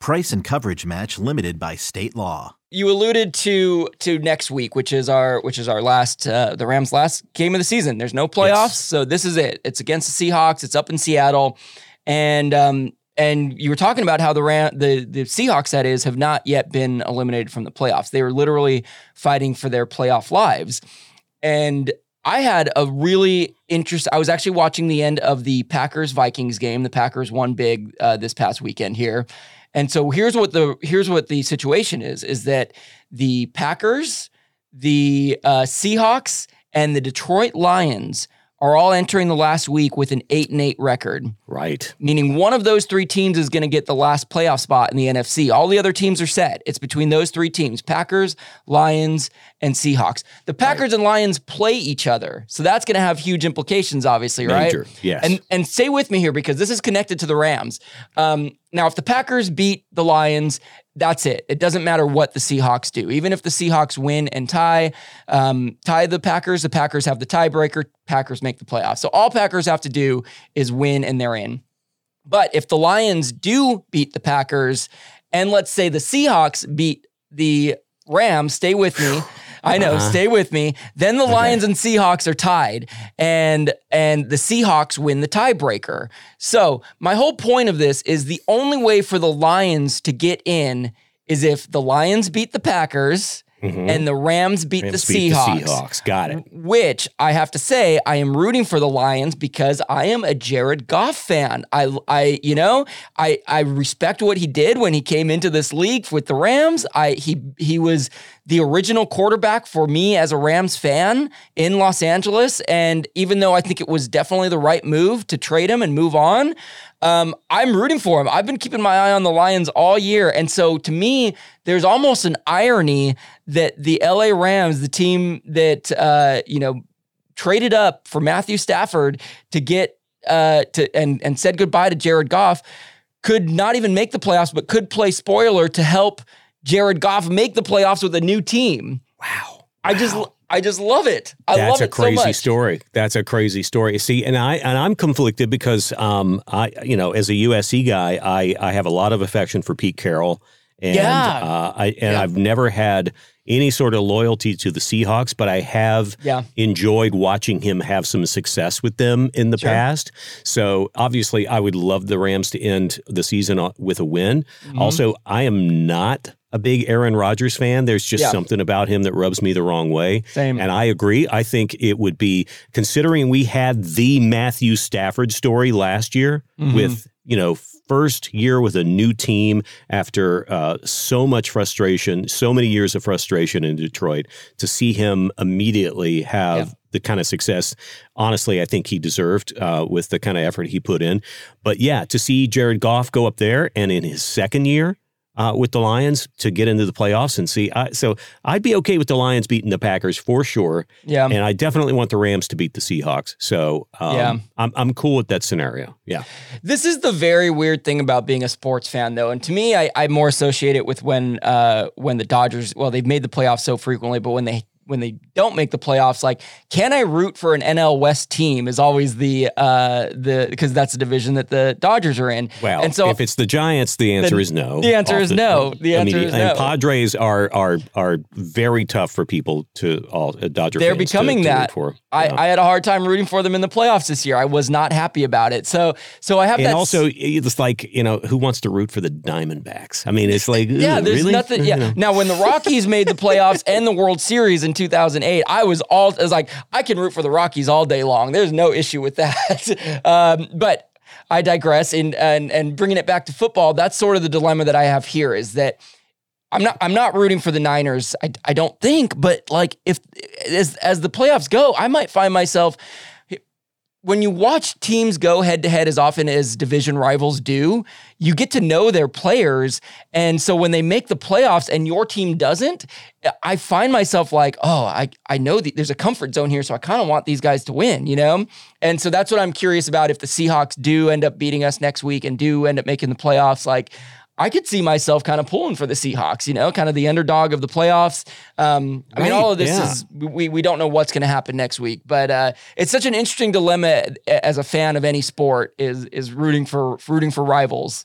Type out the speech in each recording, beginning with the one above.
Price and coverage match limited by state law. You alluded to to next week, which is our which is our last uh, the Rams' last game of the season. There's no playoffs, yes. so this is it. It's against the Seahawks. It's up in Seattle, and um, and you were talking about how the Ram, the the Seahawks that is have not yet been eliminated from the playoffs. They were literally fighting for their playoff lives. And I had a really interest. I was actually watching the end of the Packers Vikings game. The Packers won big uh, this past weekend here, and so here's what the here's what the situation is: is that the Packers, the uh, Seahawks, and the Detroit Lions are all entering the last week with an eight and eight record. Right. Meaning one of those three teams is going to get the last playoff spot in the NFC. All the other teams are set. It's between those three teams Packers, Lions, and Seahawks. The Packers right. and Lions play each other. So that's going to have huge implications, obviously, Major. right? Yes. And, and stay with me here because this is connected to the Rams. Um, now, if the Packers beat the Lions that's it. It doesn't matter what the Seahawks do. Even if the Seahawks win and tie, um, tie the Packers, the Packers have the tiebreaker. Packers make the playoffs. So all Packers have to do is win and they're in. But if the Lions do beat the Packers, and let's say the Seahawks beat the Rams, stay with me. I know, uh-huh. stay with me. Then the okay. Lions and Seahawks are tied, and and the Seahawks win the tiebreaker. So my whole point of this is the only way for the Lions to get in is if the Lions beat the Packers Mm-hmm. and the Rams beat, Rams the, beat Seahawks, the Seahawks. Got it. Which I have to say, I am rooting for the Lions because I am a Jared Goff fan. I, I, you know, I, I respect what he did when he came into this league with the Rams. I, he, he was the original quarterback for me as a Rams fan in Los Angeles. And even though I think it was definitely the right move to trade him and move on, um, I'm rooting for him. I've been keeping my eye on the Lions all year. And so to me, there's almost an irony that the LA Rams, the team that, uh, you know, traded up for Matthew Stafford to get uh, to and and said goodbye to Jared Goff, could not even make the playoffs, but could play spoiler to help Jared Goff make the playoffs with a new team. Wow. I just I just love it. I That's love a crazy so story. That's a crazy story. See, and I and I'm conflicted because um I you know as a USC guy I I have a lot of affection for Pete Carroll and yeah. uh, I and yeah. I've never had any sort of loyalty to the Seahawks, but I have yeah. enjoyed watching him have some success with them in the sure. past. So obviously, I would love the Rams to end the season with a win. Mm-hmm. Also, I am not a big Aaron Rodgers fan. There's just yeah. something about him that rubs me the wrong way. Same. And I agree. I think it would be considering we had the Matthew Stafford story last year mm-hmm. with, you know, first year with a new team after uh, so much frustration, so many years of frustration in Detroit, to see him immediately have yeah. the kind of success, honestly, I think he deserved uh, with the kind of effort he put in. But yeah, to see Jared Goff go up there and in his second year, uh, with the Lions to get into the playoffs and see. I, so I'd be okay with the Lions beating the Packers for sure. Yeah. And I definitely want the Rams to beat the Seahawks. So um, Yeah. I'm, I'm cool with that scenario. Yeah. This is the very weird thing about being a sports fan, though, and to me, I, I more associate it with when uh, when the Dodgers. Well, they've made the playoffs so frequently, but when they when they don't make the playoffs, like, can I root for an NL West team? Is always the uh, the because that's the division that the Dodgers are in. Well, and so if it's the Giants, the answer The- is no. the answer Off is no. The answer is and no. Padres are are are very tough for people to all uh, Dodger they're to- becoming to root that. for. I. I had a hard time rooting for them in the playoffs this year. I was not happy about it. So so I have that and also, it's like you know, who wants to root for the Diamondbacks? I mean, it's like, Yeah, ugh, there's really? nothing. You Yeah. know? Now, when the Rockies made the playoffs and the World Series in 2008, I was all I was like, I can root for the Rockies all day long. There's no issue with that. um, but I digress. And and and bringing it back to football, that's sort of the dilemma that I have here is that. I'm not. I'm not rooting for the Niners. I, I don't think. But like, if as as the playoffs go, I might find myself when you watch teams go head to head as often as division rivals do, you get to know their players. And so when they make the playoffs and your team doesn't, I find myself like, oh, I, I know that there's a comfort zone here. So I kind of want these guys to win, you know? And so that's what I'm curious about. If the Seahawks do end up beating us next week and do end up making the playoffs, like, I could see myself kind of pulling for the Seahawks, you know, kind of the underdog of the playoffs. Um, I mean, all of this yeah. is we we don't know what's going to happen next week, but uh, it's such an interesting dilemma as a fan of any sport is is rooting for rooting for rivals.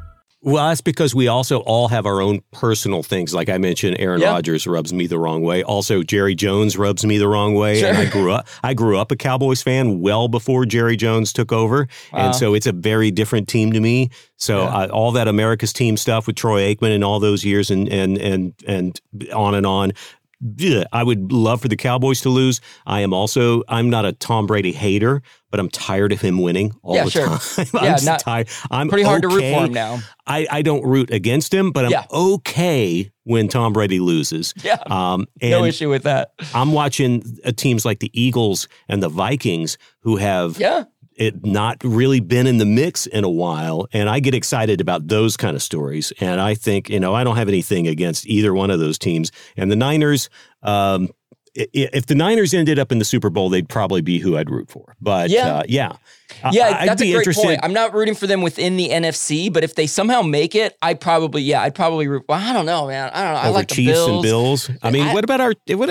Well, that's because we also all have our own personal things. Like I mentioned, Aaron Yeah. Rodgers rubs me the wrong way. Also, Jerry Jones rubs me the wrong way. And I grew up I grew up a Cowboys fan well before Jerry Jones took over. Wow. And uh-huh. so it's a very different team to me. So Yeah. I, all that America's team stuff with Troy Aikman and all those years and and and and on and on. Yeah, I would love for the Cowboys to lose. I am also I'm not a Tom Brady hater, but I'm tired of him winning all Yeah, the sure. time. I'm Yeah, not- tired. I'm Pretty hard to root for him now. I, I don't root against him, but I'm Yeah. okay when Tom Brady loses. Yeah. Um, and no issue with that. I'm watching uh, teams like the Eagles and the Vikings who have Yeah. It not really been in the mix in a while. And I get excited about those kind of stories. And I think, you know, I don't have anything against either one of those teams. And the Niners, um, i- i- if the Niners ended up in the Super Bowl, they'd probably be who I'd root for. But Yeah. uh, yeah. I- Yeah, I'd that's be a great interested. point. I'm not rooting for them within the NFC, but if they somehow make it, I probably yeah, I'd probably root. Well, I don't know, man. I don't know. I like the Chiefs Bills. and Bills. I mean, I- what about our? What?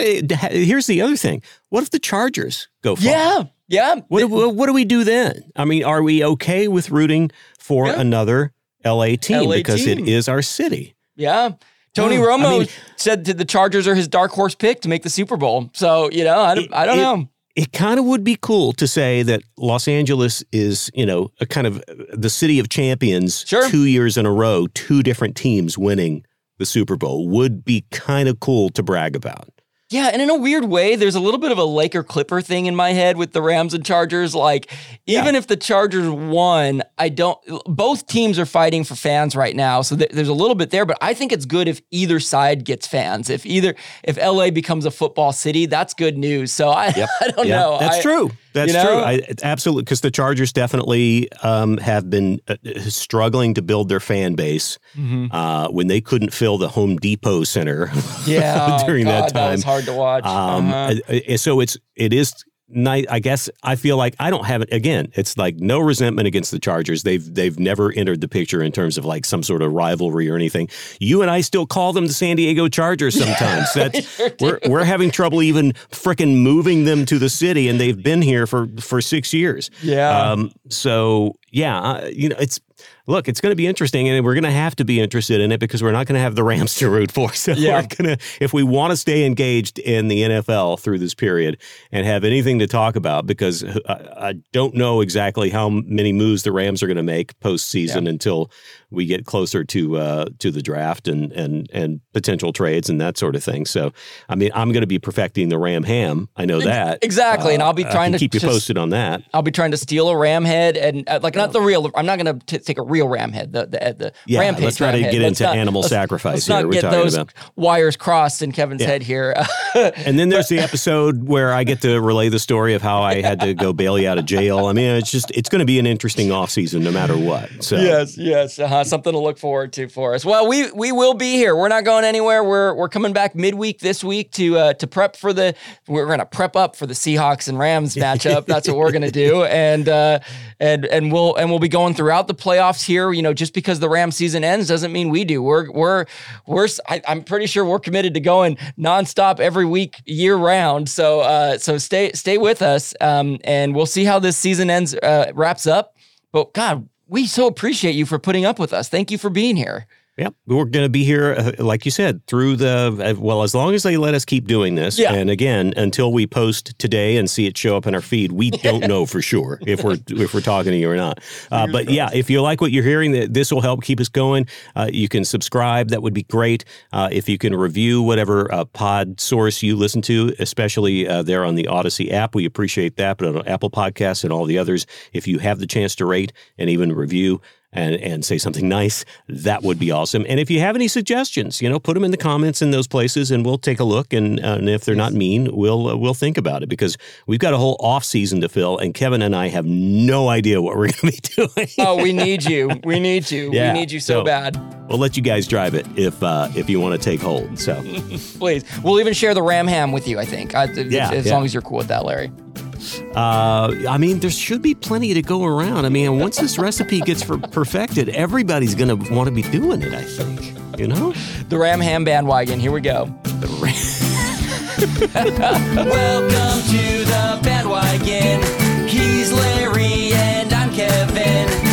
Here's the other thing. What if the Chargers go far? Yeah, yeah. What, what, what do we do then? I mean, are we okay with rooting for Yeah. another LA team LA because team. it is our city? Yeah. Tony Oh, I Romo mean- said that the Chargers are his dark horse pick to make the Super Bowl. So, you know, I don't, It- I don't it- know. It kind of would be cool to say that Los Angeles is, you know, a kind of the city of champions Sure. two years in a row, two different teams winning the Super Bowl would be kind of cool to brag about. Yeah, and in a weird way, there's a little bit of a Laker Clipper thing in my head with the Rams and Chargers. Like, even if the Chargers won, I don't. Both teams are fighting for fans right now, so th- there's a little bit there. But I think it's good if either side gets fans. If either if LA becomes a football city, that's good news. So I, I don't Yeah, know. That's I- true. That's you know? true. I, absolutely because the Chargers definitely um, have been uh, struggling to build their fan base Mm-hmm. uh, when they couldn't fill the Home Depot Center Yeah, during God, that time. was hard to watch. Um, Uh-huh. uh, uh, so it's it is nice. I guess I feel like I don't have it again. It's like no resentment against the Chargers. They've they've never entered the picture in terms of like some sort of rivalry or anything. You and I still call them the San Diego Chargers sometimes. That's we're we're having trouble even frickin' moving them to the city, and they've been here for for six years. Yeah. Um. So yeah, uh, you know it's. Look, it's going to be interesting, and we're going to have to be interested in it because we're not going to have the Rams to root for. So Yeah. to, if we want to stay engaged in the NFL through this period and have anything to talk about, because I, I don't know exactly how many moves the Rams are going to make postseason until we get closer to uh, to the draft and and and potential trades and that sort of thing. So, I mean, I'm going to be perfecting the Ram ham. I know that exactly, and I'll be Uh, trying to keep you just- posted on that. I'll be trying to steal a ram head and uh, like not the real. I'm not going to take a real ram head. The the, the Yeah, rampage let's try to head. get into not- animal let's- sacrifice Let's here. not We're get those about- wires crossed in Kevin's head here. And then there's the episode where I get to relay the story of how I had to go bail you out of jail. I mean, it's just it's going to be an interesting off season no matter what. So Yes, yes, uh-huh. Something to look forward to for us. Well, we we will be here. We're not going anywhere. We're we're coming back midweek this week to uh, to prep for the. We're going to prep up for the Seahawks and Rams matchup. That's what we're going to do, and uh, and and we'll and we'll be going throughout the playoffs here. You know, just because the Rams season ends doesn't mean we do. We're we're we're. I, am pretty sure we're committed to going nonstop every week, year round. So uh, so stay stay with us, um, and we'll see how this season ends uh, wraps up. But God, we so appreciate you for putting up with us. Thank you for being here. Yep, we're going to be here, uh, like you said, through the uh, well, as long as they let us keep doing this. Yeah. And again, until we post today and see it show up in our feed, we don't know for sure if we're if we're talking to you or not. Uh, but yeah, if you like what you're hearing, that this will help keep us going. Uh, you can subscribe; that would be great. Uh, if you can review whatever uh, pod source you listen to, especially uh, there on the Audacy app, we appreciate that. But on Apple Podcasts and all the others, if you have the chance to rate and even review and and say something nice, that would be awesome. And if you have any suggestions, you know, put them in the comments in those places, and we'll take a look. And, uh, and if they're not mean, we'll uh, we'll think about it because we've got a whole off season to fill, and Kevin and I have no idea what we're going to be doing. Oh, we need you. We need you. Yeah, we need you so, so- bad. we'll let you guys drive it if uh, if you want to take hold. So Please. We'll even share the ram ham with you, I think. I, Yeah, as yeah. long as you're cool with that, Larry. Uh, I mean, there should be plenty to go around. I mean, once this recipe gets perfected, everybody's going to want to be doing it, I think. You know? The Ram Ham bandwagon. Here we go. The Ram. Welcome to the bandwagon. He's Larry and I'm Kevin.